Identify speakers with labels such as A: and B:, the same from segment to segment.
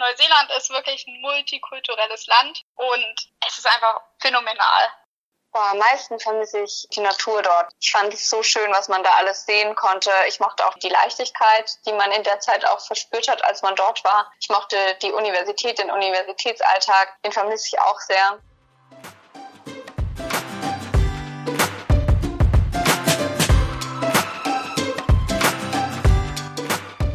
A: Neuseeland ist wirklich ein multikulturelles Land und es ist einfach phänomenal.
B: Boah, am meisten vermisse ich die Natur dort. Ich fand es so schön, was man da alles sehen konnte. Ich mochte auch die Leichtigkeit, die man in der Zeit auch verspürt hat, als man dort war. Ich mochte die Universität, den Universitätsalltag. Den vermisse ich auch sehr.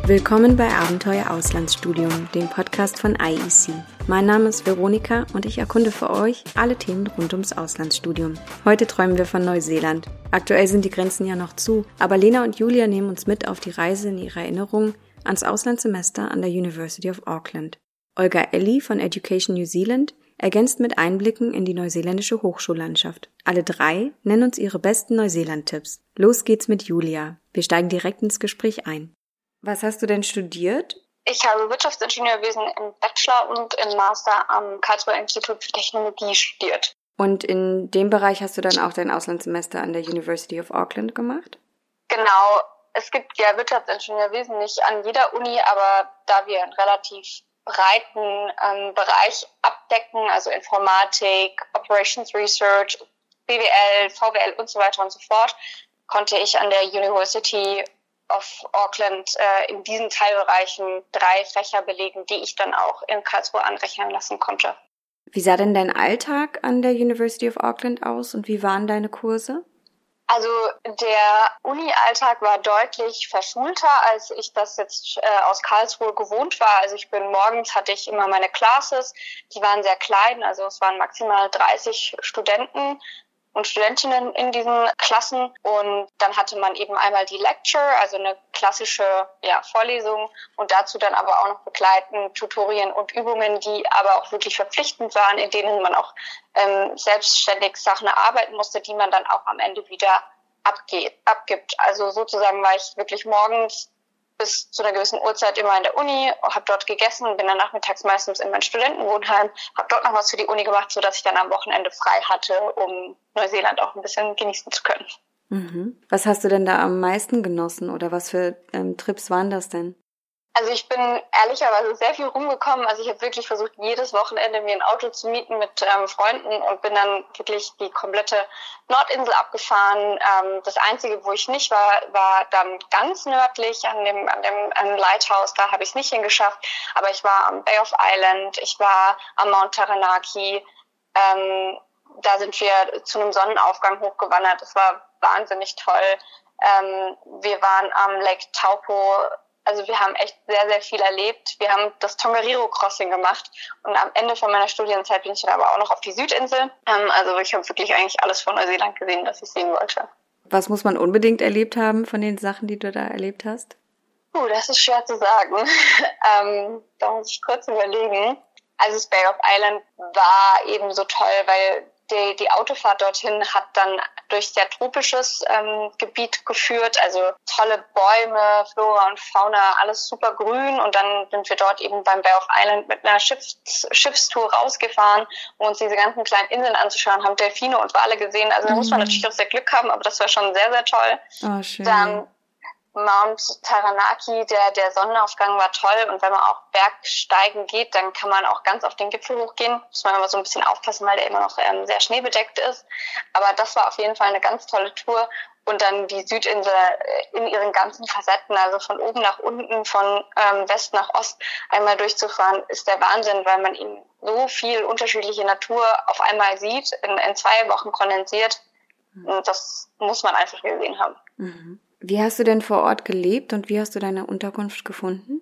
C: Willkommen bei Abenteuer Auslandsstudium, dem Podcast von IEC. Mein Name ist Veronika und ich erkunde für euch alle Themen rund ums Auslandsstudium. Heute träumen wir von Neuseeland. Aktuell sind die Grenzen ja noch zu, aber Lena und Julia nehmen uns mit auf die Reise in ihre Erinnerungen ans Auslandssemester an der University of Auckland. Olga Elli von Education New Zealand ergänzt mit Einblicken in die neuseeländische Hochschullandschaft. Alle drei nennen uns ihre besten Neuseeland-Tipps. Los geht's mit Julia. Wir steigen direkt ins Gespräch ein. Was hast du denn studiert?
B: Ich habe Wirtschaftsingenieurwesen im Bachelor und im Master am Karlsruher Institut für Technologie studiert.
C: Und in dem Bereich hast du dann auch dein Auslandssemester an der University of Auckland gemacht?
B: Genau. Es gibt ja Wirtschaftsingenieurwesen nicht an jeder Uni, aber da wir einen relativ breiten ähm, Bereich abdecken, also Informatik, Operations Research, BWL, VWL und so weiter und so fort, konnte ich an der University auf Auckland äh, in diesen Teilbereichen drei Fächer belegen, die ich dann auch in Karlsruhe anrechnen lassen konnte.
C: Wie sah denn dein Alltag an der University of Auckland aus und wie waren deine Kurse?
B: Also der Uni-Alltag war deutlich verschulter, als ich das jetzt äh, aus Karlsruhe gewohnt war. Also ich bin morgens hatte ich immer meine Classes, die waren sehr klein, also es waren maximal 30 Studenten und Studentinnen in diesen Klassen. Und dann hatte man eben einmal die Lecture, also eine klassische ja, Vorlesung und dazu dann aber auch noch begleitend Tutorien und Übungen, die aber auch wirklich verpflichtend waren, in denen man auch ähm, selbstständig Sachen erarbeiten musste, die man dann auch am Ende wieder abgeht, abgibt. Also sozusagen war ich wirklich morgens bis zu einer gewissen Uhrzeit immer in der Uni, habe dort gegessen, bin dann nachmittags meistens in mein Studentenwohnheim, habe dort noch was für die Uni gemacht, so dass ich dann am Wochenende frei hatte, um Neuseeland auch ein bisschen genießen zu können.
C: Mhm. Was hast du denn da am meisten genossen oder was für ähm, Trips waren das denn?
B: Also ich bin ehrlicherweise sehr viel rumgekommen. Also ich habe wirklich versucht, jedes Wochenende mir ein Auto zu mieten mit ähm, Freunden und bin dann wirklich die komplette Nordinsel abgefahren. Ähm, das Einzige, wo ich nicht war, war dann ganz nördlich an dem, an dem an Lighthouse. Da habe ich es nicht hingeschafft. Aber ich war am Bay of Island, ich war am Mount Taranaki. Ähm, da sind wir zu einem Sonnenaufgang hochgewandert. Das war wahnsinnig toll. Ähm, wir waren am Lake Taupo also wir haben echt sehr, sehr viel erlebt. Wir haben das Tongariro Crossing gemacht und am Ende von meiner Studienzeit bin ich dann aber auch noch auf die Südinsel. Ähm, also ich habe wirklich eigentlich alles von Neuseeland gesehen, was ich sehen wollte.
C: Was muss man unbedingt erlebt haben von den Sachen, die du da erlebt hast?
B: Uh, das ist schwer zu sagen. ähm, da muss ich kurz überlegen. Also das Bay of Island war eben so toll, weil die, die Autofahrt dorthin hat dann durch sehr tropisches ähm, Gebiet geführt, also tolle Bäume, Flora und Fauna, alles super grün und dann sind wir dort eben beim Bay of Island mit einer Schiffs Schiffstour rausgefahren, um uns diese ganzen kleinen Inseln anzuschauen, haben Delfine und Wale gesehen, also da mhm. muss man mhm. natürlich auch sehr Glück haben, aber das war schon sehr, sehr toll.
C: Oh, schön.
B: Dann Mount Taranaki, der, der Sonnenaufgang war toll und wenn man auch Bergsteigen geht, dann kann man auch ganz auf den Gipfel hochgehen. Muss man immer so ein bisschen aufpassen, weil der immer noch ähm, sehr schneebedeckt ist. Aber das war auf jeden Fall eine ganz tolle Tour. Und dann die Südinsel äh, in ihren ganzen Facetten, also von oben nach unten, von ähm, West nach Ost einmal durchzufahren, ist der Wahnsinn, weil man eben so viel unterschiedliche Natur auf einmal sieht, in, in zwei Wochen kondensiert. Mhm. Und das muss man einfach gesehen haben.
C: Mhm. Wie hast du denn vor Ort gelebt und wie hast du deine Unterkunft gefunden?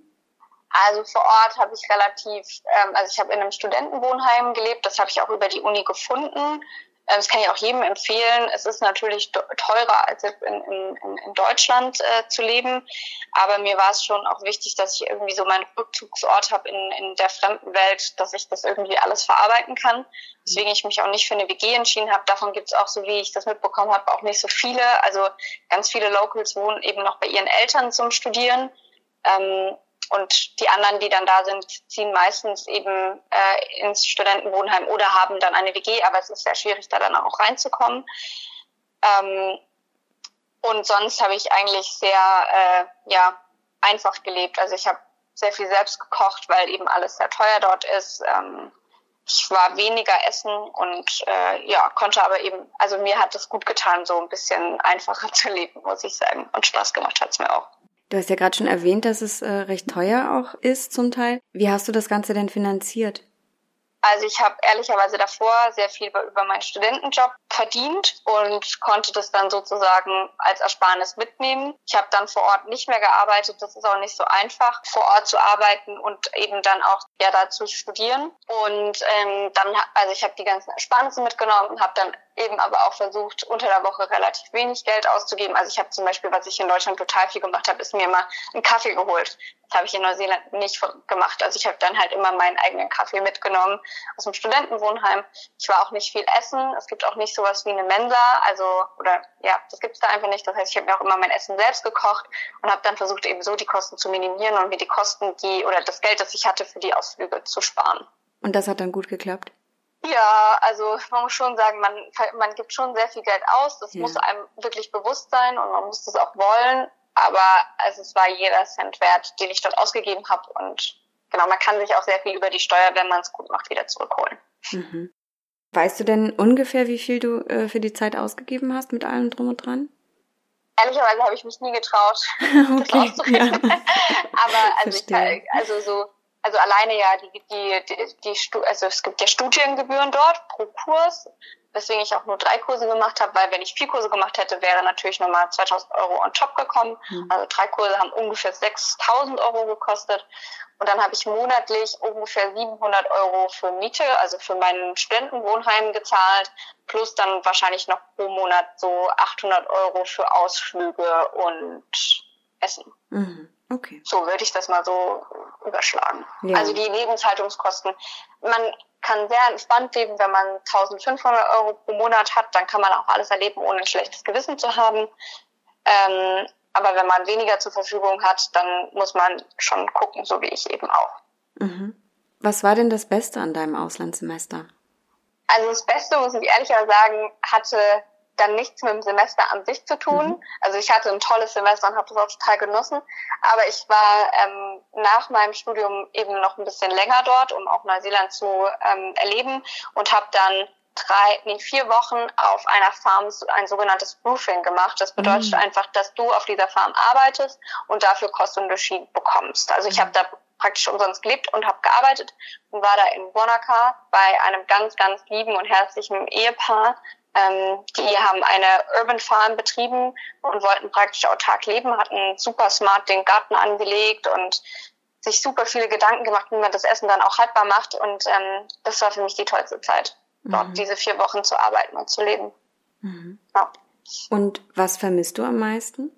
B: Also vor Ort habe ich relativ, ähm, also ich habe in einem Studentenwohnheim gelebt, das habe ich auch über die Uni gefunden. Äh, das kann ich auch jedem empfehlen. Es ist natürlich teurer als in, in, in Deutschland äh, zu leben, aber mir war es schon auch wichtig, dass ich irgendwie so meinen Rückzugsort habe in, in der fremden Welt, dass ich das irgendwie alles verarbeiten kann. Deswegen ich mich auch nicht für eine WG entschieden habe. Davon gibt es auch, so wie ich das mitbekommen habe, auch nicht so viele. Also ganz viele Locals wohnen eben noch bei ihren Eltern zum Studieren. Ähm, und die anderen, die dann da sind, ziehen meistens eben äh, ins Studentenwohnheim oder haben dann eine WG, aber es ist sehr schwierig, da dann auch reinzukommen. Ähm, und sonst habe ich eigentlich sehr äh, ja, einfach gelebt. Also ich habe sehr viel selbst gekocht, weil eben alles sehr teuer dort ist. Ähm, ich war weniger essen und äh, ja, konnte aber eben, also mir hat es gut getan, so ein bisschen einfacher zu leben, muss ich sagen. Und Spaß gemacht hat es mir auch.
C: Du hast ja gerade schon erwähnt, dass es äh, recht teuer auch ist zum Teil. Wie hast du das Ganze denn finanziert?
B: Also ich habe ehrlicherweise davor sehr viel über meinen Studentenjob verdient und konnte das dann sozusagen als Ersparnis mitnehmen. Ich habe dann vor Ort nicht mehr gearbeitet. Das ist auch nicht so einfach, vor Ort zu arbeiten und eben dann auch ja dazu studieren. Und ähm, dann, also ich habe die ganzen Ersparnisse mitgenommen und habe dann eben aber auch versucht, unter der Woche relativ wenig Geld auszugeben. Also ich habe zum Beispiel, was ich in Deutschland total viel gemacht habe, ist mir immer einen Kaffee geholt. Das habe ich in Neuseeland nicht gemacht. Also ich habe dann halt immer meinen eigenen Kaffee mitgenommen aus dem Studentenwohnheim. Ich war auch nicht viel essen. Es gibt auch nicht sowas wie eine Mensa. Also, oder ja, das gibt es da einfach nicht. Das heißt, ich habe mir auch immer mein Essen selbst gekocht und habe dann versucht, eben so die Kosten zu minimieren und mir die Kosten, die oder das Geld, das ich hatte für die Ausflüge zu sparen.
C: Und das hat dann gut geklappt?
B: Ja, also man muss schon sagen, man, man gibt schon sehr viel Geld aus. Das ja. muss einem wirklich bewusst sein und man muss das auch wollen. Aber also es war jeder Cent wert, den ich dort ausgegeben habe. Und genau, man kann sich auch sehr viel über die Steuer, wenn man es gut macht, wieder zurückholen.
C: Mhm. Weißt du denn ungefähr, wie viel du äh, für die Zeit ausgegeben hast mit allem drum und dran?
B: Ehrlicherweise habe ich mich nie getraut, okay, das. Ja. Aber also, ich, also so also alleine ja die, die, die, die also es gibt ja Studiengebühren dort pro Kurs, weswegen ich auch nur drei Kurse gemacht habe, weil wenn ich vier Kurse gemacht hätte, wäre natürlich nochmal 2000 Euro on top gekommen. Mhm. Also drei Kurse haben ungefähr 6000 Euro gekostet. Und dann habe ich monatlich ungefähr 700 Euro für Miete, also für meinen Studentenwohnheim gezahlt, plus dann wahrscheinlich noch pro Monat so 800 Euro für Ausflüge und Essen.
C: Mhm. Okay.
B: So würde ich das mal so überschlagen. Ja. Also die Lebenshaltungskosten. Man kann sehr entspannt leben, wenn man 1500 Euro pro Monat hat, dann kann man auch alles erleben, ohne ein schlechtes Gewissen zu haben. Ähm, aber wenn man weniger zur Verfügung hat, dann muss man schon gucken, so wie ich eben auch.
C: Mhm. Was war denn das Beste an deinem Auslandssemester?
B: Also das Beste, muss ich ehrlich sagen, hatte dann nichts mit dem Semester an sich zu tun. Mhm. Also ich hatte ein tolles Semester und habe das auch total genossen. Aber ich war ähm, nach meinem Studium eben noch ein bisschen länger dort, um auch Neuseeland zu ähm, erleben und habe dann drei, nee, vier Wochen auf einer Farm ein sogenanntes Roofing gemacht. Das bedeutet mhm. einfach, dass du auf dieser Farm arbeitest und dafür Kostenunterschied bekommst. Also ich mhm. habe da praktisch umsonst gelebt und habe gearbeitet und war da in Wanaka bei einem ganz, ganz lieben und herzlichen Ehepaar, ähm, die haben eine Urban Farm betrieben und wollten praktisch autark leben, hatten super smart den Garten angelegt und sich super viele Gedanken gemacht, wie man das Essen dann auch haltbar macht. Und ähm, das war für mich die tollste Zeit, dort mhm. diese vier Wochen zu arbeiten und zu leben.
C: Mhm. Ja. Und was vermisst du am meisten?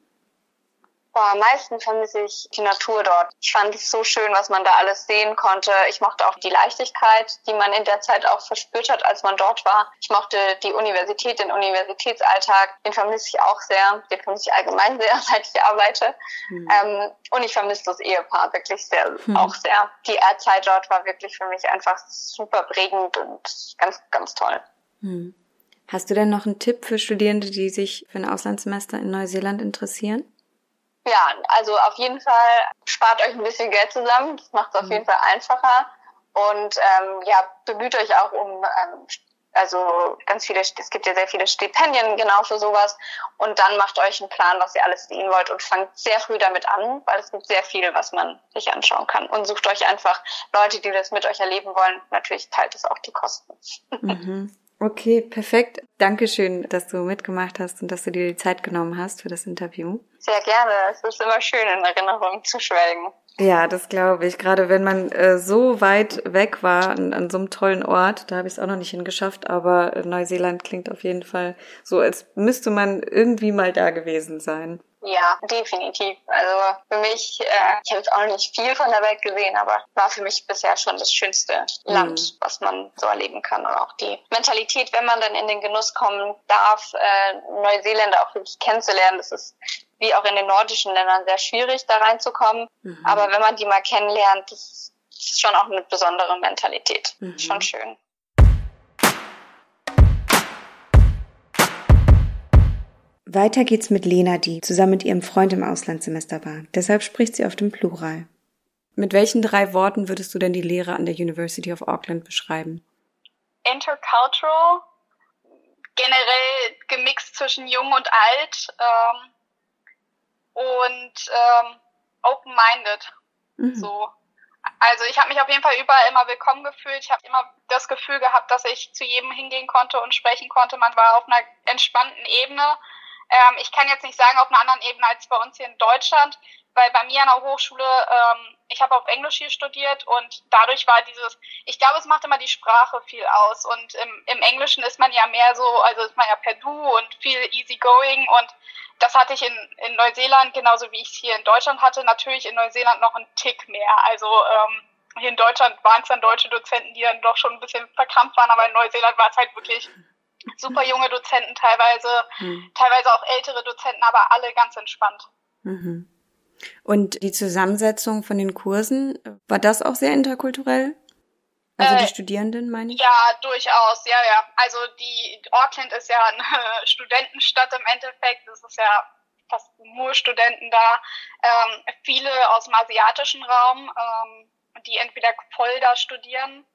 B: Boah, am meisten vermisse ich die Natur dort. Ich fand es so schön, was man da alles sehen konnte. Ich mochte auch die Leichtigkeit, die man in der Zeit auch verspürt hat, als man dort war. Ich mochte die Universität, den Universitätsalltag. Den vermisse ich auch sehr. Den vermisse ich allgemein sehr, seit ich arbeite. Mhm. Ähm, und ich vermisse das Ehepaar wirklich sehr, mhm. auch sehr. Die Erdzeit dort war wirklich für mich einfach super prägend und ganz, ganz toll.
C: Mhm. Hast du denn noch einen Tipp für Studierende, die sich für ein Auslandssemester in Neuseeland interessieren?
B: Ja, also auf jeden Fall spart euch ein bisschen Geld zusammen. Das macht es auf mhm. jeden Fall einfacher. Und ähm, ja, bemüht euch auch um ähm, also ganz viele, es gibt ja sehr viele Stipendien genau für sowas. Und dann macht euch einen Plan, was ihr alles sehen wollt und fangt sehr früh damit an, weil es gibt sehr viel, was man sich anschauen kann. Und sucht euch einfach Leute, die das mit euch erleben wollen. Natürlich teilt es auch die Kosten.
C: Mhm. Okay, perfekt. Dankeschön, dass du mitgemacht hast und dass du dir die Zeit genommen hast für das Interview.
B: Sehr gerne. Es ist immer schön, in Erinnerung zu schwelgen.
C: Ja, das glaube ich. Gerade wenn man äh, so weit weg war an, an so einem tollen Ort, da habe ich es auch noch nicht hingeschafft, aber Neuseeland klingt auf jeden Fall so, als müsste man irgendwie mal da gewesen sein.
B: Ja, definitiv. Also für mich, äh, ich habe jetzt auch nicht viel von der Welt gesehen, aber war für mich bisher schon das schönste Land, mhm. was man so erleben kann. Und auch die Mentalität, wenn man dann in den Genuss kommen darf, äh, Neuseeländer auch wirklich kennenzulernen, das ist wie auch in den nordischen Ländern sehr schwierig, da reinzukommen. Mhm. Aber wenn man die mal kennenlernt, das ist schon auch eine besondere Mentalität. Mhm. Schon schön.
C: Weiter geht's mit Lena, die zusammen mit ihrem Freund im Auslandssemester war. Deshalb spricht sie auf dem Plural. Mit welchen drei Worten würdest du denn die Lehre an der University of Auckland beschreiben?
A: Intercultural, generell gemixt zwischen jung und alt ähm, und ähm, open-minded. Mhm. So. Also ich habe mich auf jeden Fall überall immer willkommen gefühlt. Ich habe immer das Gefühl gehabt, dass ich zu jedem hingehen konnte und sprechen konnte. Man war auf einer entspannten Ebene. Ähm, ich kann jetzt nicht sagen auf einer anderen Ebene als bei uns hier in Deutschland, weil bei mir an der Hochschule, ähm, ich habe auf Englisch hier studiert und dadurch war dieses, ich glaube, es macht immer die Sprache viel aus und im, im Englischen ist man ja mehr so, also ist man ja per Du und viel easygoing und das hatte ich in, in Neuseeland genauso wie ich es hier in Deutschland hatte, natürlich in Neuseeland noch einen Tick mehr. Also ähm, hier in Deutschland waren es dann deutsche Dozenten, die dann doch schon ein bisschen verkrampft waren, aber in Neuseeland war es halt wirklich super junge Dozenten teilweise, mhm. teilweise auch ältere Dozenten, aber alle ganz entspannt.
C: Mhm. Und die Zusammensetzung von den Kursen, war das auch sehr interkulturell? Also die äh, Studierenden, meine ich?
A: Ja, durchaus, ja, ja. Also die Auckland ist ja eine Studentenstadt im Endeffekt. Es ist ja fast nur Studenten da. Ähm, viele aus dem asiatischen Raum, ähm, die entweder voll da studieren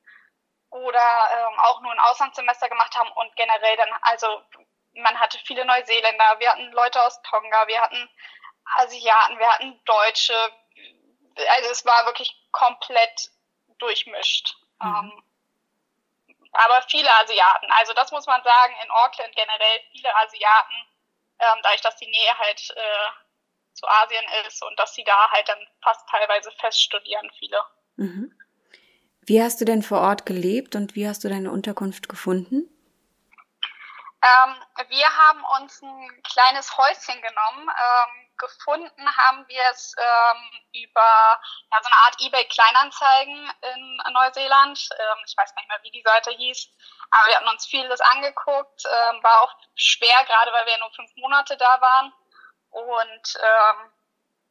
A: oder ähm, auch nur ein Auslandssemester gemacht haben und generell dann, also man hatte viele Neuseeländer, wir hatten Leute aus Tonga, wir hatten Asiaten, wir hatten Deutsche. Also es war wirklich komplett durchmischt. Mhm. Ähm, aber viele Asiaten. Also das muss man sagen, in Auckland generell viele Asiaten, ähm, dadurch, dass die Nähe halt äh, zu Asien ist und dass sie da halt dann fast teilweise fest studieren, viele.
C: Mhm. Wie hast du denn vor Ort gelebt und wie hast du deine Unterkunft gefunden?
A: Ähm, wir haben uns ein kleines Häuschen genommen. Ähm, gefunden haben wir es ähm, über ja, so eine Art eBay-Kleinanzeigen in Neuseeland. Ähm, ich weiß nicht mehr, wie die Seite hieß, aber wir hatten uns vieles angeguckt. Ähm, war auch schwer, gerade weil wir nur fünf Monate da waren. Und ähm,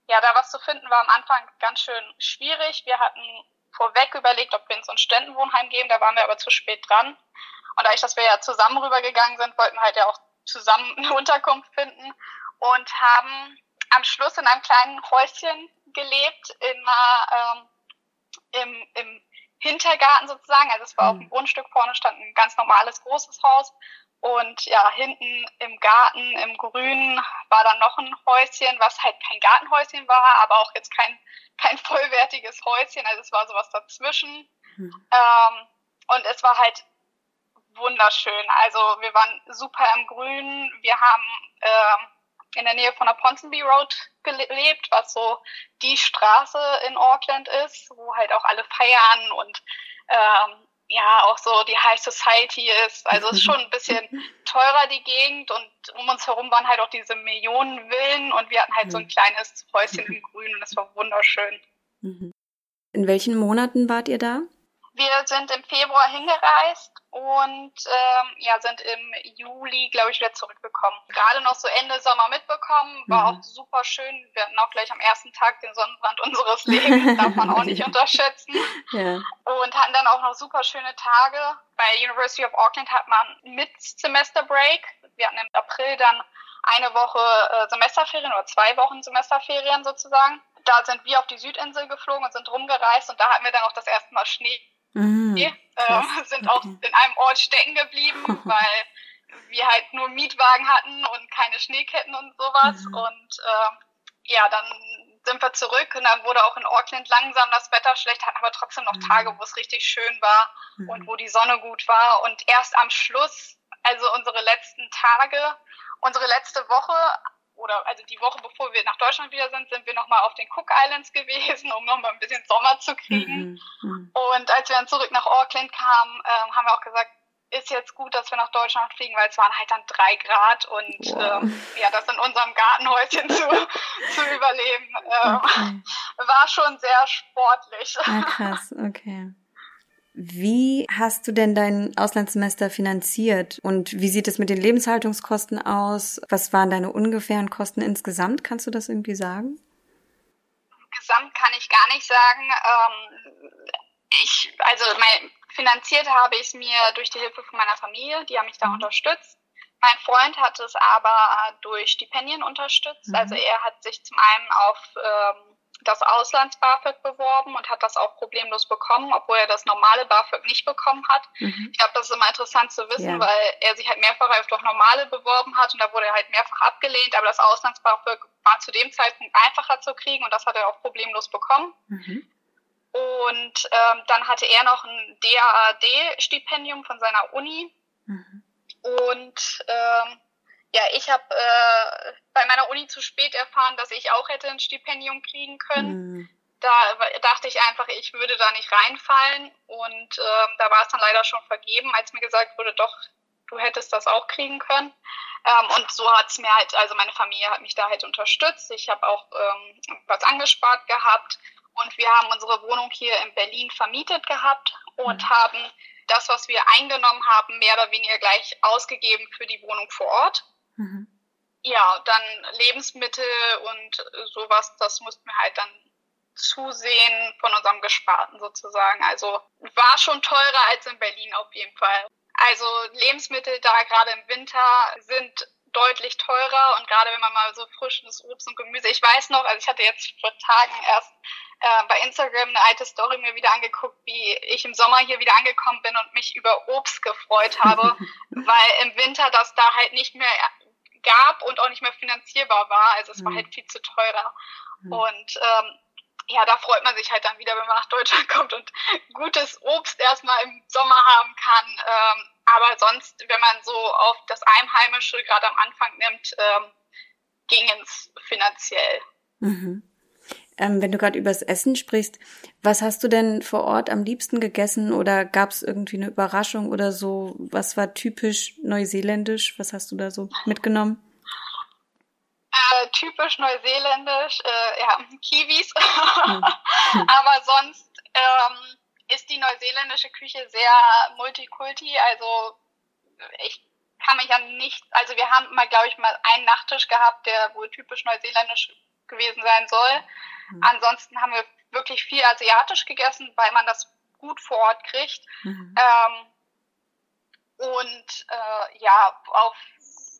A: ja, da was zu finden war am Anfang ganz schön schwierig. Wir hatten vorweg überlegt, ob wir in so ein Ständenwohnheim gehen, da waren wir aber zu spät dran. Und dadurch, dass wir ja zusammen rübergegangen sind, wollten wir halt ja auch zusammen eine Unterkunft finden und haben am Schluss in einem kleinen Häuschen gelebt, in einer, ähm, im, im Hintergarten sozusagen. Also es war mhm. auf dem Grundstück vorne stand ein ganz normales großes Haus. Und ja, hinten im Garten, im Grün, war dann noch ein Häuschen, was halt kein Gartenhäuschen war, aber auch jetzt kein, kein vollwertiges Häuschen. Also es war sowas dazwischen. Mhm. Ähm, und es war halt wunderschön. Also wir waren super im Grün. Wir haben ähm, in der Nähe von der Ponsonby Road gelebt, was so die Straße in Auckland ist, wo halt auch alle feiern und ähm, ja auch so die High Society ist. Also es ist schon ein bisschen teurer die Gegend und um uns herum waren halt auch diese Millionen Villen und wir hatten halt so ein kleines Häuschen im Grün und es war wunderschön.
C: Mhm. In welchen Monaten wart ihr da?
A: Wir sind im Februar hingereist und ähm, ja, sind im Juli, glaube ich, wieder zurückgekommen. Gerade noch so Ende Sommer mitbekommen, war mhm. auch super schön. Wir hatten auch gleich am ersten Tag den Sonnenbrand unseres Lebens, darf man auch nicht unterschätzen. Ja. Und hatten dann auch noch super schöne Tage. Bei University of Auckland hat man mit Semester Break. Wir hatten im April dann eine Woche äh, Semesterferien oder zwei Wochen Semesterferien sozusagen. Da sind wir auf die Südinsel geflogen und sind rumgereist und da hatten wir dann auch das erste Mal Schnee Mhm, äh, sind auch in einem Ort stecken geblieben, weil wir halt nur Mietwagen hatten und keine Schneeketten und sowas. Mhm. Und äh, ja, dann sind wir zurück und dann wurde auch in Auckland langsam das Wetter schlecht, hatten aber trotzdem noch Tage, mhm. wo es richtig schön war mhm. und wo die Sonne gut war. Und erst am Schluss, also unsere letzten Tage, unsere letzte Woche, oder also die Woche bevor wir nach Deutschland wieder sind, sind wir nochmal auf den Cook Islands gewesen, um nochmal ein bisschen Sommer zu kriegen. Mhm. Mhm. Und als wir dann zurück nach Auckland kamen, ähm, haben wir auch gesagt, ist jetzt gut, dass wir nach Deutschland fliegen, weil es waren halt dann drei Grad und wow. ähm, ja, das in unserem Gartenhäuschen zu, zu überleben, ähm, okay. war schon sehr sportlich.
C: Ah, krass, okay. Wie hast du denn dein Auslandssemester finanziert und wie sieht es mit den Lebenshaltungskosten aus? Was waren deine ungefähren Kosten insgesamt? Kannst du das irgendwie sagen?
A: Gesamt kann ich gar nicht sagen. Ähm, ich, also mein, finanziert habe ich es mir durch die Hilfe von meiner Familie, die haben mich da mhm. unterstützt. Mein Freund hat es aber durch Stipendien unterstützt. Mhm. Also er hat sich zum einen auf ähm, das Auslands-BAföG beworben und hat das auch problemlos bekommen, obwohl er das normale BAföG nicht bekommen hat. Mhm. Ich glaube, das ist immer interessant zu wissen, ja. weil er sich halt mehrfach auf das normale beworben hat und da wurde er halt mehrfach abgelehnt, aber das Auslands-BAföG war zu dem Zeitpunkt einfacher zu kriegen und das hat er auch problemlos bekommen. Mhm. Und ähm, dann hatte er noch ein DAAD-Stipendium von seiner Uni. Mhm. Und ähm, ja, ich habe äh, bei meiner Uni zu spät erfahren, dass ich auch hätte ein Stipendium kriegen können. Mhm. Da dachte ich einfach, ich würde da nicht reinfallen. Und ähm, da war es dann leider schon vergeben, als mir gesagt wurde, doch, du hättest das auch kriegen können. Ähm, und so hat's mir halt, also meine Familie hat mich da halt unterstützt. Ich habe auch ähm, was angespart gehabt. Und wir haben unsere Wohnung hier in Berlin vermietet gehabt und mhm. haben das, was wir eingenommen haben, mehr oder weniger gleich ausgegeben für die Wohnung vor Ort. Mhm. Ja, dann Lebensmittel und sowas, das mussten wir halt dann zusehen von unserem Gesparten sozusagen. Also war schon teurer als in Berlin auf jeden Fall. Also Lebensmittel da gerade im Winter sind deutlich teurer und gerade wenn man mal so frisches Obst und Gemüse, ich weiß noch, also ich hatte jetzt vor Tagen erst äh, bei Instagram eine alte Story mir wieder angeguckt, wie ich im Sommer hier wieder angekommen bin und mich über Obst gefreut habe, weil im Winter das da halt nicht mehr gab und auch nicht mehr finanzierbar war. Also es war mhm. halt viel zu teurer. Mhm. Und ähm, ja, da freut man sich halt dann wieder, wenn man nach Deutschland kommt und gutes Obst erstmal im Sommer haben kann. Ähm, aber sonst, wenn man so auf das Einheimische gerade am Anfang nimmt, ähm, ging es finanziell.
C: Mhm. Ähm, wenn du gerade übers Essen sprichst, was hast du denn vor Ort am liebsten gegessen oder gab es irgendwie eine Überraschung oder so? Was war typisch neuseeländisch? Was hast du da so mitgenommen?
A: Äh, typisch neuseeländisch, äh, ja, Kiwis. Hm. Aber sonst ähm, ist die neuseeländische Küche sehr multikulti. Also ich kann mich an nichts, also wir haben mal, glaube ich, mal einen Nachtisch gehabt, der wohl typisch neuseeländisch gewesen sein soll. Mhm. Ansonsten haben wir wirklich viel asiatisch gegessen, weil man das gut vor Ort kriegt. Mhm. Ähm, und äh, ja, auch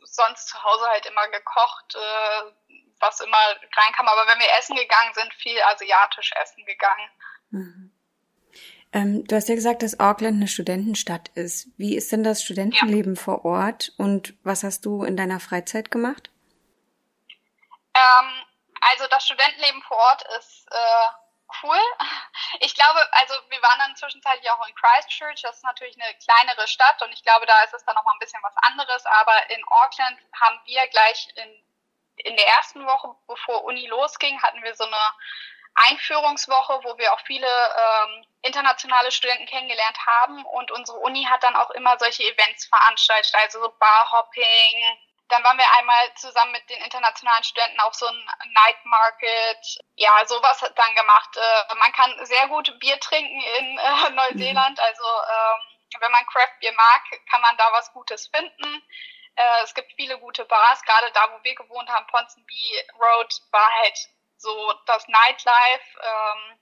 A: sonst zu Hause halt immer gekocht, äh, was immer reinkam. Aber wenn wir essen gegangen sind, viel asiatisch essen gegangen.
C: Mhm. Ähm, du hast ja gesagt, dass Auckland eine Studentenstadt ist. Wie ist denn das Studentenleben ja. vor Ort und was hast du in deiner Freizeit gemacht?
A: Ähm, also das Studentenleben vor Ort ist äh, cool. Ich glaube, also wir waren dann zwischenzeitlich auch in Christchurch, das ist natürlich eine kleinere Stadt und ich glaube, da ist es dann nochmal ein bisschen was anderes, aber in Auckland haben wir gleich in, in der ersten Woche, bevor Uni losging, hatten wir so eine Einführungswoche, wo wir auch viele ähm, internationale Studenten kennengelernt haben. Und unsere Uni hat dann auch immer solche Events veranstaltet, also so Barhopping, dann waren wir einmal zusammen mit den internationalen Studenten auf so ein Night Market. Ja, sowas hat dann gemacht. Äh, man kann sehr gut Bier trinken in äh, Neuseeland. Mhm. Also ähm, wenn man Craft Beer mag, kann man da was Gutes finden. Äh, es gibt viele gute Bars. Gerade da, wo wir gewohnt haben, Ponsonby Road, war halt so das Nightlife. Ähm,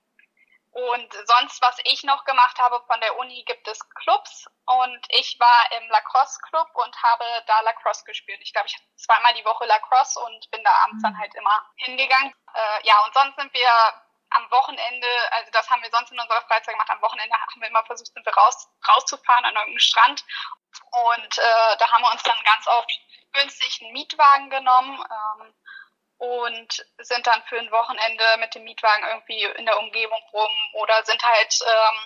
A: und sonst, was ich noch gemacht habe von der Uni, gibt es Clubs. Und ich war im Lacrosse Club und habe da Lacrosse gespielt. Ich glaube, ich hatte zweimal die Woche Lacrosse und bin da abends dann mhm. halt immer hingegangen. Äh, ja, und sonst sind wir am Wochenende, also das haben wir sonst in unserer Freizeit gemacht, am Wochenende haben wir immer versucht, sind wir raus, rauszufahren an irgendeinem Strand. Und äh, da haben wir uns dann ganz oft günstig einen Mietwagen genommen. Ähm, und sind dann für ein Wochenende mit dem Mietwagen irgendwie in der Umgebung rum oder sind halt, ähm,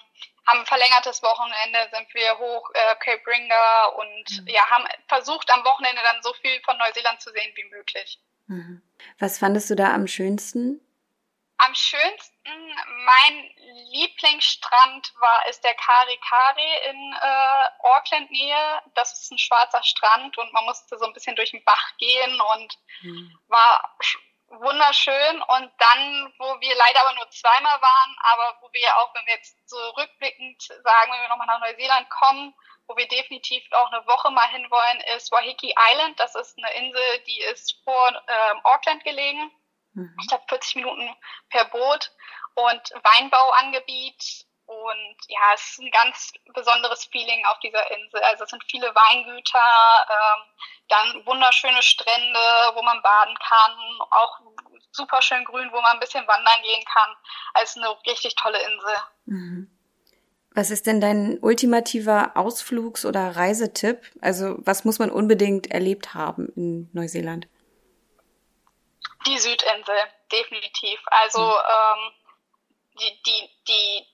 A: haben ein verlängertes Wochenende, sind wir hoch äh, Cape Ringa und mhm. ja, haben versucht am Wochenende dann so viel von Neuseeland zu sehen wie möglich.
C: Mhm. Was fandest du da am schönsten?
A: Am schönsten, mein Lieblingsstrand war, ist der Kari Kari in äh, Auckland Nähe. Das ist ein schwarzer Strand und man musste so ein bisschen durch den Bach gehen und mhm. war wunderschön. Und dann, wo wir leider aber nur zweimal waren, aber wo wir auch, wenn wir jetzt so rückblickend sagen, wenn wir nochmal nach Neuseeland kommen, wo wir definitiv auch eine Woche mal hinwollen, ist Wahiki Island. Das ist eine Insel, die ist vor ähm, Auckland gelegen Mhm. Ich glaube 40 Minuten per Boot und Weinbauangebiet. Und ja, es ist ein ganz besonderes Feeling auf dieser Insel. Also es sind viele Weingüter, ähm, dann wunderschöne Strände, wo man baden kann, auch super schön grün, wo man ein bisschen wandern gehen kann. Also eine richtig tolle Insel. Mhm.
C: Was ist denn dein ultimativer Ausflugs- oder Reisetipp? Also was muss man unbedingt erlebt haben in Neuseeland?
A: Die Südinsel, definitiv. Also mhm. ähm, die, die,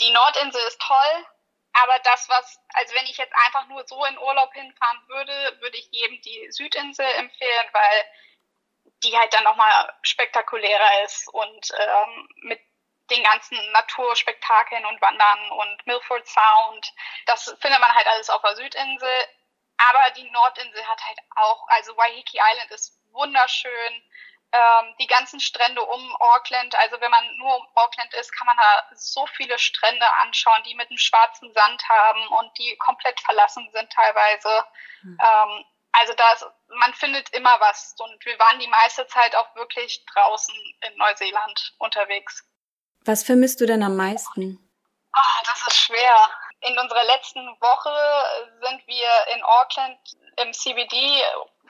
A: die, Nordinsel ist toll, aber das, was, also wenn ich jetzt einfach nur so in Urlaub hinfahren würde, würde ich jedem die Südinsel empfehlen, weil die halt dann nochmal spektakulärer ist und ähm, mit den ganzen Naturspektakeln und Wandern und Milford Sound. Das findet man halt alles auf der Südinsel. Aber die Nordinsel hat halt auch, also Waiheke Island ist wunderschön. Ähm, die ganzen Strände um Auckland, also wenn man nur um Auckland ist, kann man da so viele Strände anschauen, die mit einem schwarzen Sand haben und die komplett verlassen sind teilweise. Mhm. Ähm, also da ist, man findet immer was und wir waren die meiste Zeit auch wirklich draußen in Neuseeland unterwegs.
C: Was vermisst du denn am meisten?
A: Oh, das ist schwer. In unserer letzten Woche sind wir in Auckland im CBD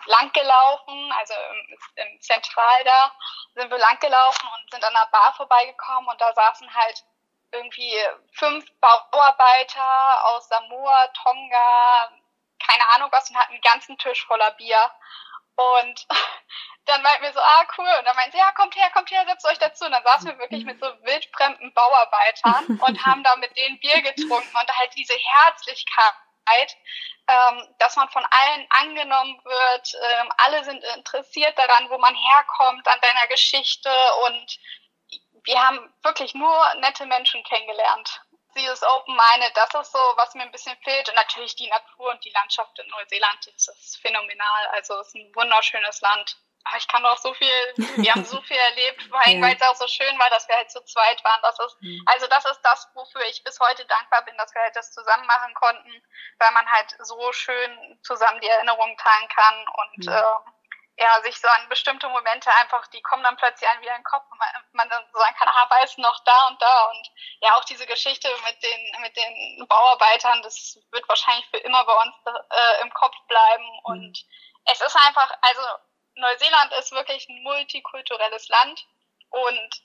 A: langgelaufen, also im, im Zentral da sind wir langgelaufen und sind an einer Bar vorbeigekommen und da saßen halt irgendwie fünf Bauarbeiter aus Samoa, Tonga, keine Ahnung was und hatten einen ganzen Tisch voller Bier. Und dann meinten wir so, ah, cool. Und dann meinten sie, ja, kommt her, kommt her, setzt euch dazu. Und dann saßen wir wirklich mit so wildfremden Bauarbeitern und haben da mit denen Bier getrunken und halt diese Herzlichkeit, ähm, dass man von allen angenommen wird. Ähm, alle sind interessiert daran, wo man herkommt, an deiner Geschichte und wir haben wirklich nur nette Menschen kennengelernt dieses Open-Minded, das ist so, was mir ein bisschen fehlt. Und natürlich die Natur und die Landschaft in Neuseeland, das ist phänomenal. Also es ist ein wunderschönes Land. Aber ich kann doch so viel, wir haben so viel erlebt, weil, ja. es auch so schön war, dass wir halt zu zweit waren. Das ist, mhm. also das ist das, wofür ich bis heute dankbar bin, dass wir halt das zusammen machen konnten, weil man halt so schön zusammen die Erinnerungen teilen kann und mhm. äh, ja, sich so an bestimmte Momente einfach, die kommen dann plötzlich ein wieder in den Kopf und man, man dann sagen kann, ah, weiß noch da und da und ja, auch diese Geschichte mit den, mit den Bauarbeitern, das wird wahrscheinlich für immer bei uns äh, im Kopf bleiben mhm. und es ist einfach, also Neuseeland ist wirklich ein multikulturelles Land und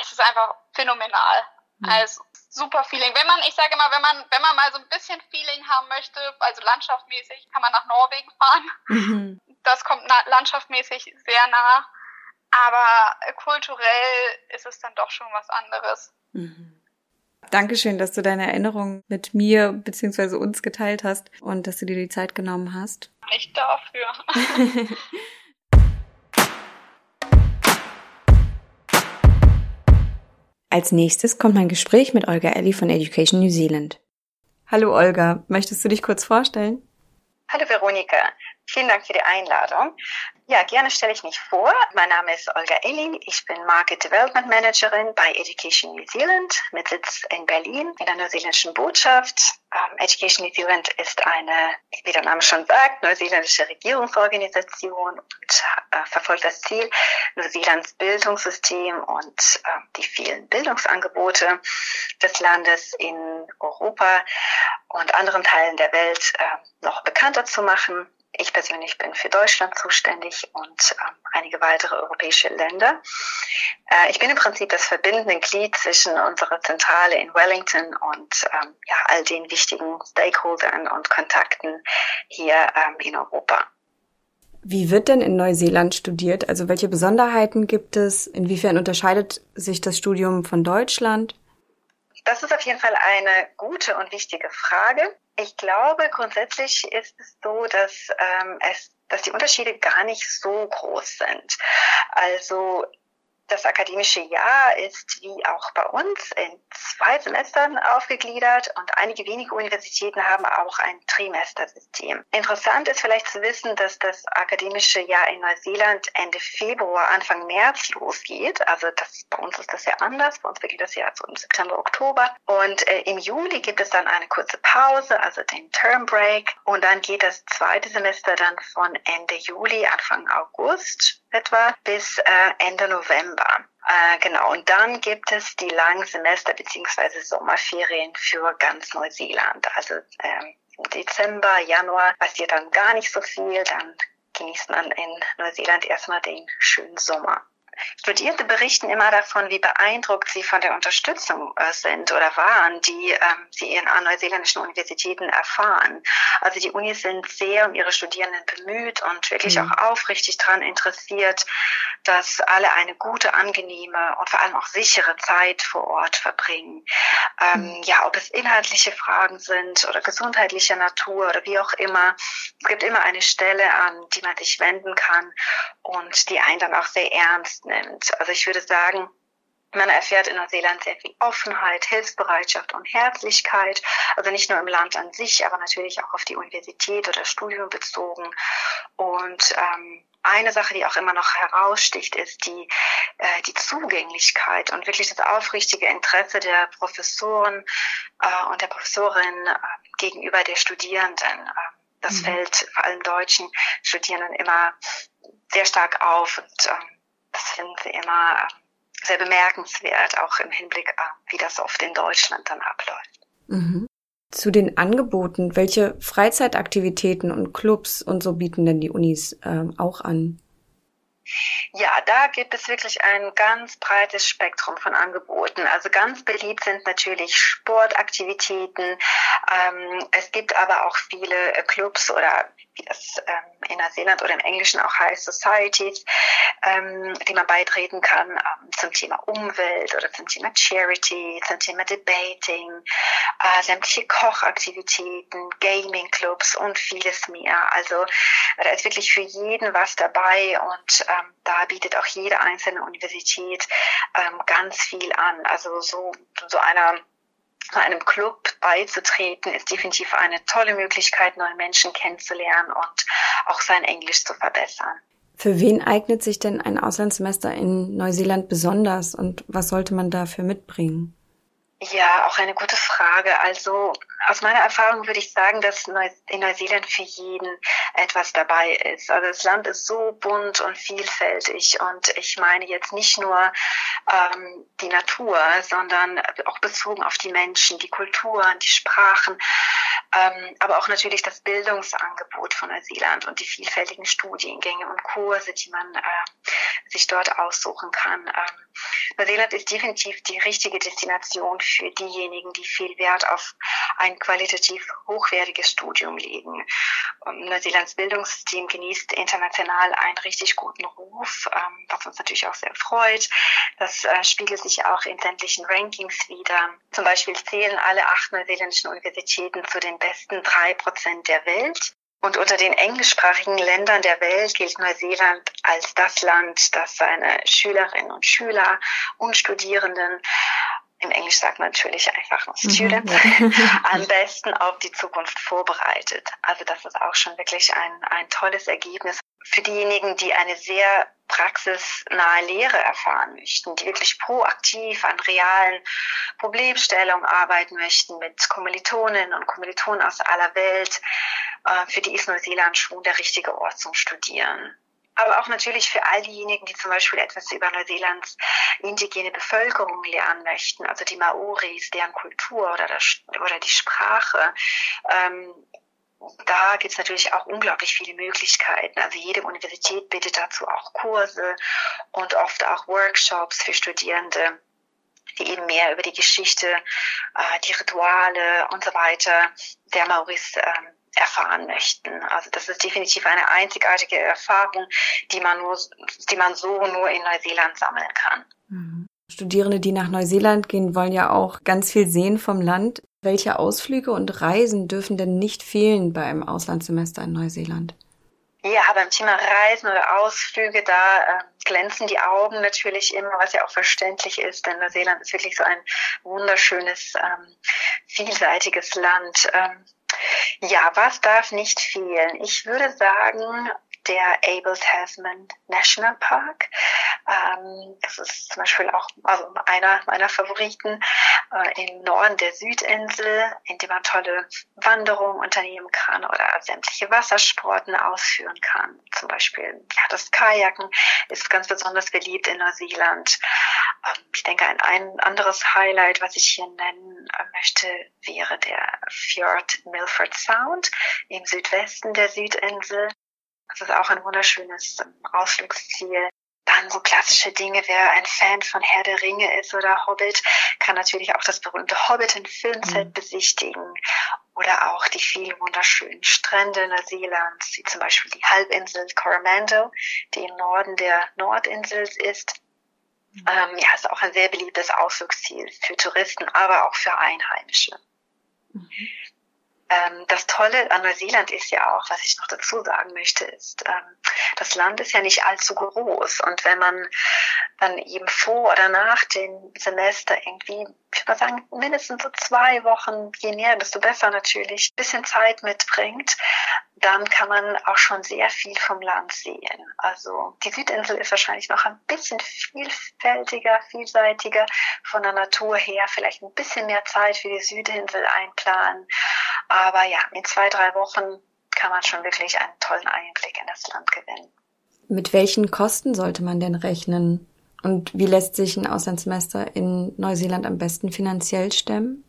A: es ist einfach phänomenal. Mhm. Also super Feeling. Wenn man, ich sage immer, wenn man, wenn man mal so ein bisschen Feeling haben möchte, also landschaftmäßig, kann man nach Norwegen fahren. Mhm das kommt landschaftmäßig sehr nah, aber kulturell ist es dann doch schon was anderes.
C: Mhm. Dankeschön, dass du deine Erinnerungen mit mir bzw. uns geteilt hast und dass du dir die Zeit genommen hast.
A: Nicht dafür.
C: Als nächstes kommt mein Gespräch mit Olga Ellie von Education New Zealand. Hallo Olga, möchtest du dich kurz vorstellen?
D: Hallo Veronika, Vielen Dank für die Einladung. Ja, gerne stelle ich mich vor. Mein Name ist Olga Elling. Ich bin Market Development Managerin bei Education New Zealand mit Sitz in Berlin in der neuseeländischen Botschaft. Um, Education New Zealand ist eine, wie der Name schon sagt, neuseeländische Regierungsorganisation und äh, verfolgt das Ziel, Neuseelands Bildungssystem und äh, die vielen Bildungsangebote des Landes in Europa und anderen Teilen der Welt äh, noch bekannter zu machen ich persönlich bin für Deutschland zuständig und ähm, einige weitere europäische Länder. Äh, ich bin im Prinzip das verbindende Glied zwischen unserer Zentrale in Wellington und ähm, ja, all den wichtigen Stakeholdern und Kontakten hier ähm, in Europa.
C: Wie wird denn in Neuseeland studiert? Also welche Besonderheiten gibt es? Inwiefern unterscheidet sich das Studium von Deutschland?
D: Das ist auf jeden Fall eine gute und wichtige Frage. Ich glaube, grundsätzlich ist es so, dass ähm, es dass die Unterschiede gar nicht so groß sind. Also das akademische Jahr ist wie auch bei uns in zwei Semestern aufgegliedert und einige wenige Universitäten haben auch ein Trimestersystem. Interessant ist vielleicht zu wissen, dass das akademische Jahr in Neuseeland Ende Februar, Anfang März losgeht. Also das, bei uns ist das ja anders. Bei uns beginnt das Jahr so im September, Oktober. Und äh, im Juli gibt es dann eine kurze Pause, also den Term Break. Und dann geht das zweite Semester dann von Ende Juli, Anfang August etwa bis äh, Ende November. Äh, genau, und dann gibt es die langen Semester bzw. Sommerferien für ganz Neuseeland. Also ähm, im Dezember, Januar passiert dann gar nicht so viel, dann genießt man in Neuseeland erstmal den schönen Sommer. Studierende berichten immer davon, wie beeindruckt sie von der Unterstützung äh, sind oder waren, die ähm, sie in neuseeländischen Universitäten erfahren. Also die Unis sind sehr um ihre Studierenden bemüht und wirklich mhm. auch aufrichtig daran interessiert, dass alle eine gute, angenehme und vor allem auch sichere Zeit vor Ort verbringen. Ähm, mhm. Ja, ob es inhaltliche Fragen sind oder gesundheitlicher Natur oder wie auch immer. Es gibt immer eine Stelle, an die man sich wenden kann und die einen dann auch sehr ernst nimmt. Also ich würde sagen, man erfährt in Neuseeland sehr viel Offenheit, Hilfsbereitschaft und Herzlichkeit. Also nicht nur im Land an sich, aber natürlich auch auf die Universität oder Studium bezogen. Und ähm, eine Sache, die auch immer noch heraussticht, ist die, äh, die Zugänglichkeit und wirklich das aufrichtige Interesse der Professoren äh, und der Professorin äh, gegenüber der Studierenden. Äh, das mhm. fällt vor allem deutschen Studierenden immer sehr stark auf und äh, das finden sie immer äh, sehr bemerkenswert, auch im Hinblick, äh, wie das oft in Deutschland dann abläuft.
C: Mhm. Zu den Angeboten, welche Freizeitaktivitäten und Clubs und so bieten denn die Unis ähm, auch an?
D: Ja, da gibt es wirklich ein ganz breites Spektrum von Angeboten. Also ganz beliebt sind natürlich Sportaktivitäten. Ähm, es gibt aber auch viele Clubs oder wie das ähm, in Neuseeland oder im Englischen auch heißt, Societies, ähm, die man beitreten kann ähm, zum Thema Umwelt oder zum Thema Charity, zum Thema Debating, äh, sämtliche Kochaktivitäten, Gaming-Clubs und vieles mehr. Also da ist wirklich für jeden was dabei und ähm, da bietet auch jede einzelne Universität ähm, ganz viel an. Also so, so einer einem Club beizutreten, ist definitiv eine tolle Möglichkeit, neue Menschen kennenzulernen und auch sein Englisch zu verbessern.
C: Für wen eignet sich denn ein Auslandssemester in Neuseeland besonders und was sollte man dafür mitbringen?
D: Ja, auch eine gute Frage. Also aus meiner Erfahrung würde ich sagen, dass in Neuseeland für jeden etwas dabei ist. Also das Land ist so bunt und vielfältig und ich meine jetzt nicht nur ähm, die Natur, sondern auch bezogen auf die Menschen, die Kulturen, die Sprachen, ähm, aber auch natürlich das Bildungsangebot von Neuseeland und die vielfältigen Studiengänge und Kurse, die man äh, sich dort aussuchen kann. Ähm, Neuseeland ist definitiv die richtige Destination für diejenigen, die viel Wert auf ein qualitativ hochwertiges Studium legen. Neuseelands Bildungssystem genießt international einen richtig guten Ruf, ähm, was uns natürlich auch sehr freut. Das äh, spiegelt sich auch in sämtlichen Rankings wieder. Zum Beispiel zählen alle acht neuseeländischen Universitäten zu den besten drei Prozent der Welt. Und unter den englischsprachigen Ländern der Welt gilt Neuseeland als das Land, das seine Schülerinnen und Schüler und Studierenden im Englisch sagt man natürlich einfach nur Student, mhm, am besten auf die Zukunft vorbereitet. Also das ist auch schon wirklich ein, ein tolles Ergebnis für diejenigen, die eine sehr praxisnahe Lehre erfahren möchten, die wirklich proaktiv an realen Problemstellungen arbeiten möchten mit Kommilitoninnen und Kommilitonen aus aller Welt. Äh, für die ist Neuseeland schon der richtige Ort zum Studieren aber auch natürlich für all diejenigen, die zum Beispiel etwas über Neuseelands indigene Bevölkerung lernen möchten, also die Maoris, deren Kultur oder, das, oder die Sprache. Ähm, da gibt es natürlich auch unglaublich viele Möglichkeiten. Also jede Universität bietet dazu auch Kurse und oft auch Workshops für Studierende die eben mehr über die Geschichte, äh, die Rituale und so weiter der Maoris ähm, erfahren möchten. Also das ist definitiv eine einzigartige Erfahrung, die man nur, die man so nur in Neuseeland sammeln kann.
C: Mhm. Studierende, die nach Neuseeland gehen, wollen ja auch ganz viel sehen vom Land. Welche Ausflüge und Reisen dürfen denn nicht fehlen bei einem Auslandssemester in Neuseeland?
D: Ja, beim Thema Reisen oder Ausflüge, da äh, glänzen die Augen natürlich immer, was ja auch verständlich ist, denn Neuseeland ist wirklich so ein wunderschönes, ähm, vielseitiges Land. Ähm, ja, was darf nicht fehlen? Ich würde sagen, der Abel Tasman National Park. Ähm, das ist zum Beispiel auch also einer meiner Favoriten äh, im Norden der Südinsel, in dem man tolle Wanderungen unternehmen kann oder sämtliche Wassersporten ausführen kann. Zum Beispiel ja, das Kajaken ist ganz besonders beliebt in Neuseeland. Ähm, ich denke, ein, ein anderes Highlight, was ich hier nennen äh, möchte, wäre der Fjord Milford Sound im Südwesten der Südinsel. Das ist auch ein wunderschönes Ausflugsziel. Da dann so klassische Dinge, wer ein Fan von Herr der Ringe ist oder Hobbit, kann natürlich auch das berühmte Hobbit in Filmset mhm. besichtigen oder auch die vielen wunderschönen Strände Neuseelands, wie zum Beispiel die Halbinsel Coromandel, die im Norden der Nordinsel ist. Mhm. Ähm, ja, ist auch ein sehr beliebtes Ausflugsziel für Touristen, aber auch für Einheimische. Mhm. Ähm, das Tolle an Neuseeland ist ja auch, was ich noch dazu sagen möchte, ist, ähm, das Land ist ja nicht allzu groß. Und wenn man dann eben vor oder nach dem Semester irgendwie, ich würde mal sagen, mindestens so zwei Wochen, je näher, desto besser natürlich, ein bisschen Zeit mitbringt, dann kann man auch schon sehr viel vom Land sehen. Also die Südinsel ist wahrscheinlich noch ein bisschen vielfältiger, vielseitiger von der Natur her, vielleicht ein bisschen mehr Zeit für die Südinsel einplanen. Aber ja, in zwei, drei Wochen kann man schon wirklich einen tollen Einblick in das Land gewinnen.
C: Mit welchen Kosten sollte man denn rechnen? Und wie lässt sich ein Auslandssemester in Neuseeland am besten finanziell stemmen?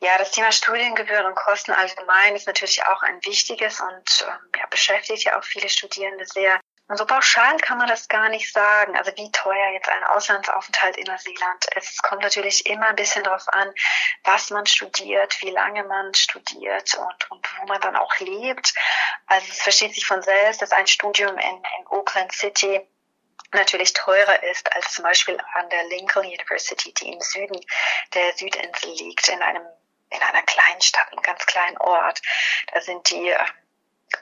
D: Ja, das Thema Studiengebühren und Kosten allgemein ist natürlich auch ein wichtiges und ähm, ja, beschäftigt ja auch viele Studierende sehr. Und so pauschal kann man das gar nicht sagen. Also wie teuer jetzt ein Auslandsaufenthalt in Neuseeland ist. Es kommt natürlich immer ein bisschen darauf an, was man studiert, wie lange man studiert und, und wo man dann auch lebt. Also es versteht sich von selbst, dass ein Studium in, in Auckland City natürlich teurer ist als zum Beispiel an der Lincoln University, die im Süden der Südinsel liegt, in einem in einer kleinen Stadt, einem ganz kleinen Ort. Da sind die äh,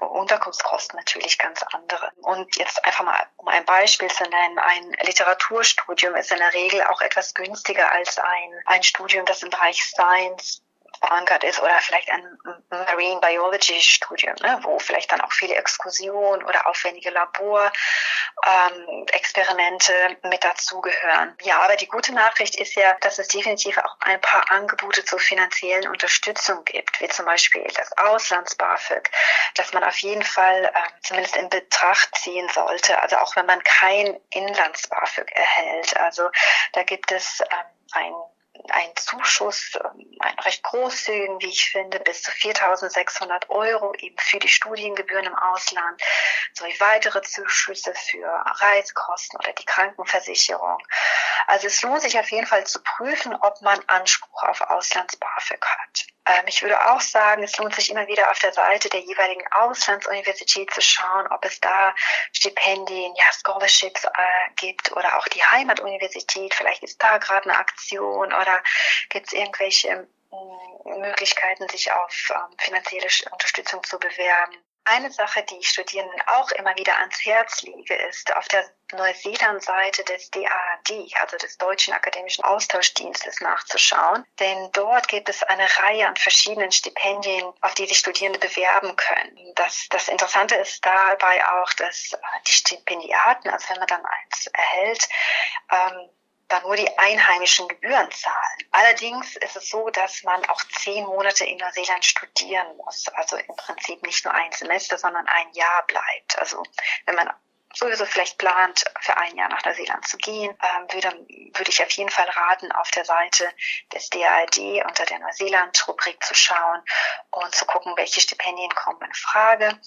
D: Unterkunftskosten natürlich ganz andere. Und jetzt einfach mal, um ein Beispiel zu nennen, ein Literaturstudium ist in der Regel auch etwas günstiger als ein, ein Studium, das im Bereich Science verankert ist oder vielleicht ein Marine Biology Studium, ne, wo vielleicht dann auch viele Exkursionen oder aufwendige Laborexperimente ähm, mit dazugehören. Ja, aber die gute Nachricht ist ja, dass es definitiv auch ein paar Angebote zur finanziellen Unterstützung gibt, wie zum Beispiel das Auslands-BAföG, dass man auf jeden Fall äh, zumindest in Betracht ziehen sollte, also auch wenn man kein Inlands-BAföG erhält. Also da gibt es ähm, ein ein Zuschuss, ähm, ein recht großzügigen, wie ich finde, bis zu 4.600 Euro eben für die Studiengebühren im Ausland, sowie weitere Zuschüsse für Reisekosten oder die Krankenversicherung. Also es lohnt sich auf jeden Fall zu prüfen, ob man Anspruch auf Auslands-BAföG hat. Ähm, ich würde auch sagen, es lohnt sich immer wieder auf der Seite der jeweiligen Auslandsuniversität zu schauen, ob es da Stipendien, ja, Scholarships äh, gibt oder auch die Heimatuniversität. Vielleicht ist da gerade eine Aktion oder gibt es irgendwelche mm, Möglichkeiten, sich auf ähm, finanzielle Unterstützung zu bewerben. Eine Sache, die ich Studierenden auch immer wieder ans Herz lege, ist auf der Neuseeland-Seite des DAAD, also des Deutschen Akademischen Austauschdienstes, nachzuschauen. Denn dort gibt es eine Reihe an verschiedenen Stipendien, auf die sich Studierende bewerben können. Das, das Interessante ist dabei auch, dass äh, die Stipendiaten, also wenn man dann eins erhält, ähm, dann nur die einheimischen Gebühren zahlen. Allerdings ist es so, dass man auch zehn Monate in Neuseeland studieren muss. Also im Prinzip nicht nur ein Semester, sondern ein Jahr bleibt. Also wenn man sowieso vielleicht plant, für ein Jahr nach Neuseeland zu gehen, ähm, würde, würde ich auf jeden Fall raten, auf der Seite des DALD unter der Neuseeland-Rubrik zu schauen und zu gucken, welche Stipendien kommen in Frage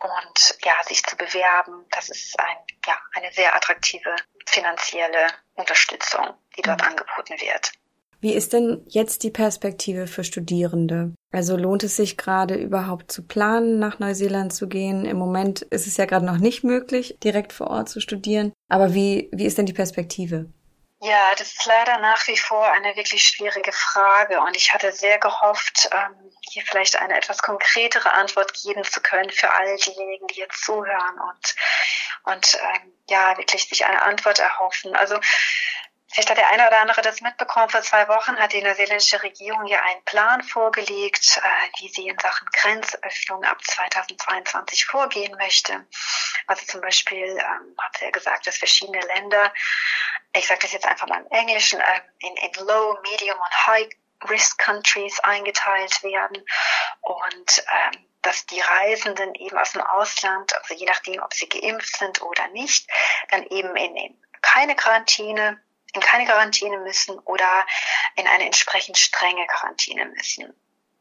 D: und ja, sich zu bewerben. Das ist ein, ja, eine sehr attraktive finanzielle Unterstützung, die dort mhm. angeboten wird.
C: Wie ist denn jetzt die Perspektive für Studierende? Also lohnt es sich gerade überhaupt zu planen, nach Neuseeland zu gehen? Im Moment ist es ja gerade noch nicht möglich, direkt vor Ort zu studieren. Aber wie, wie ist denn die Perspektive?
D: Ja, das ist leider nach wie vor eine wirklich schwierige Frage und ich hatte sehr gehofft, ähm, hier vielleicht eine etwas konkretere Antwort geben zu können für all diejenigen, die jetzt zuhören und und ähm, ja wirklich sich eine Antwort erhoffen. Also Vielleicht hat der eine oder andere das mitbekommen. Vor zwei Wochen hat die neuseeländische Regierung ja einen Plan vorgelegt, äh, wie sie in Sachen Grenzöffnung ab 2022 vorgehen möchte. Also zum Beispiel ähm, hat sie ja gesagt, dass verschiedene Länder, ich sage das jetzt einfach mal im Englischen, äh, in, in Low, Medium und High Risk Countries eingeteilt werden und ähm, dass die Reisenden eben aus dem Ausland, also je nachdem, ob sie geimpft sind oder nicht, dann eben in, in keine Quarantäne in keine Quarantäne müssen oder in eine entsprechend strenge Quarantäne müssen.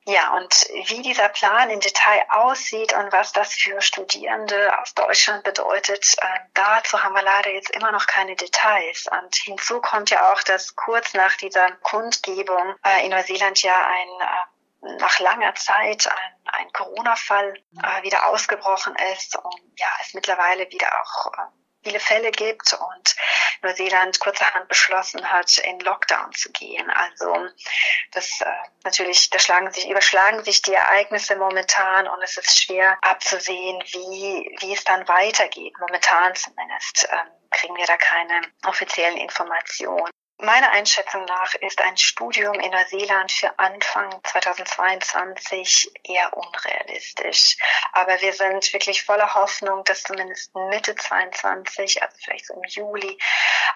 D: Ja, und wie dieser Plan im Detail aussieht und was das für Studierende aus Deutschland bedeutet, äh, dazu haben wir leider jetzt immer noch keine Details. Und hinzu kommt ja auch, dass kurz nach dieser Kundgebung äh, in Neuseeland ja ein äh, nach langer Zeit ein, ein Corona-Fall äh, wieder ausgebrochen ist und ja, es mittlerweile wieder auch äh, viele Fälle gibt und Neuseeland kurzerhand beschlossen hat, in Lockdown zu gehen. Also das äh, natürlich, da schlagen sich, überschlagen sich die Ereignisse momentan und es ist schwer abzusehen, wie, wie es dann weitergeht. Momentan zumindest ähm, kriegen wir da keine offiziellen Informationen. Meiner Einschätzung nach ist ein Studium in Neuseeland für Anfang 2022 eher unrealistisch. Aber wir sind wirklich voller Hoffnung, dass zumindest Mitte 22, also vielleicht so im Juli,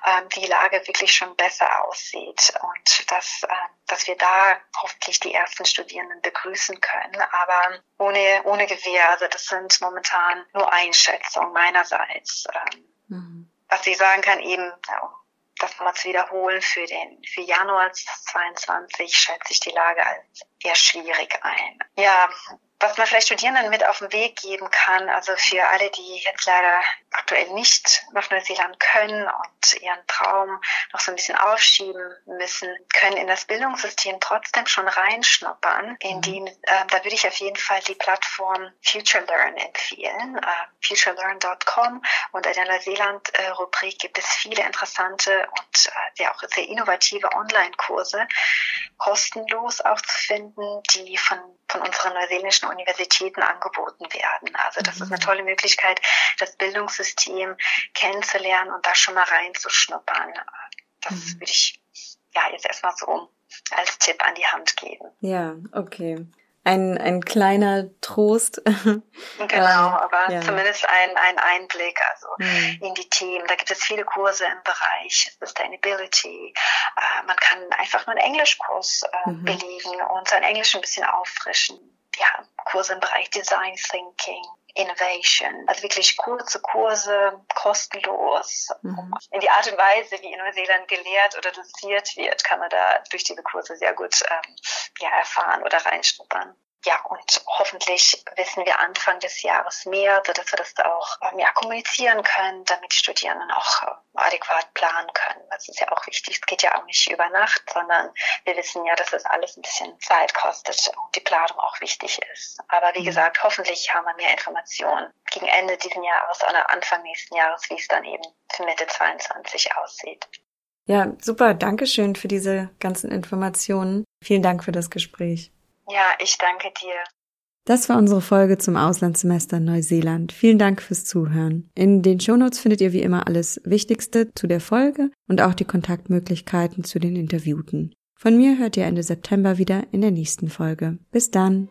D: ähm, die Lage wirklich schon besser aussieht und dass, äh, dass wir da hoffentlich die ersten Studierenden begrüßen können. Aber ohne, ohne Gewähr, also das sind momentan nur Einschätzungen meinerseits. Ähm, mhm. Was ich sagen kann, eben, ja, das nochmal zu wiederholen, für den, für Januar 22 schätze ich die Lage als eher schwierig ein. Ja, was man vielleicht Studierenden mit auf den Weg geben kann, also für alle, die jetzt leider aktuell nicht nach Neuseeland können und ihren Traum noch so ein bisschen aufschieben müssen, können in das Bildungssystem trotzdem schon reinschnuppern. In die, äh, da würde ich auf jeden Fall die Plattform Future Learn empfehlen, äh, futurelearn.com. Unter der Neuseeland-Rubrik gibt es viele interessante und äh, sehr auch sehr innovative Online-Kurse, kostenlos auch zu finden, die von, von unseren neuseeländischen Universitäten angeboten werden. Also das ist eine mhm. tolle Möglichkeit, das Bildungssystem kennenzulernen und da schon mal reinzuschnuppern. Das mhm. würde ich ja jetzt erstmal so als Tipp an die Hand geben.
C: Ja, okay. Ein, ein kleiner Trost.
D: genau, ähm, aber ja. zumindest ein, ein Einblick also mhm. in die Themen. Da gibt es viele Kurse im Bereich Sustainability. Äh, man kann einfach nur einen Englischkurs äh, mhm. belegen und sein Englisch ein bisschen auffrischen ja, Kurse im Bereich Design Thinking, Innovation, also wirklich kurze Kurse, kostenlos. Mhm. In die Art und Weise, wie in Neuseeland gelehrt oder doziert wird, kann man da durch diese Kurse sehr gut ähm, ja, erfahren oder reinschnuppern. Ja, und hoffentlich wissen wir Anfang des Jahres mehr, sodass wir das auch ähm, ja, kommunizieren können, damit die Studierenden auch äh, adäquat planen können. Das ist ja auch wichtig. Es geht ja auch nicht über Nacht, sondern wir wissen ja, dass es alles ein bisschen Zeit kostet und die Planung auch wichtig ist. Aber wie mhm. gesagt, hoffentlich haben wir mehr Informationen gegen Ende dieses Jahres oder Anfang nächsten Jahres, wie es dann eben für Mitte 22 aussieht.
C: Ja, super. Dankeschön für diese ganzen Informationen. Vielen Dank für das Gespräch.
D: Ja, ich danke dir.
C: Das war unsere Folge zum Auslandssemester Neuseeland. Vielen Dank fürs Zuhören. In den Shownotes findet ihr wie immer alles Wichtigste zu der Folge und auch die Kontaktmöglichkeiten zu den Interviewten. Von mir hört ihr Ende September wieder in der nächsten Folge. Bis dann.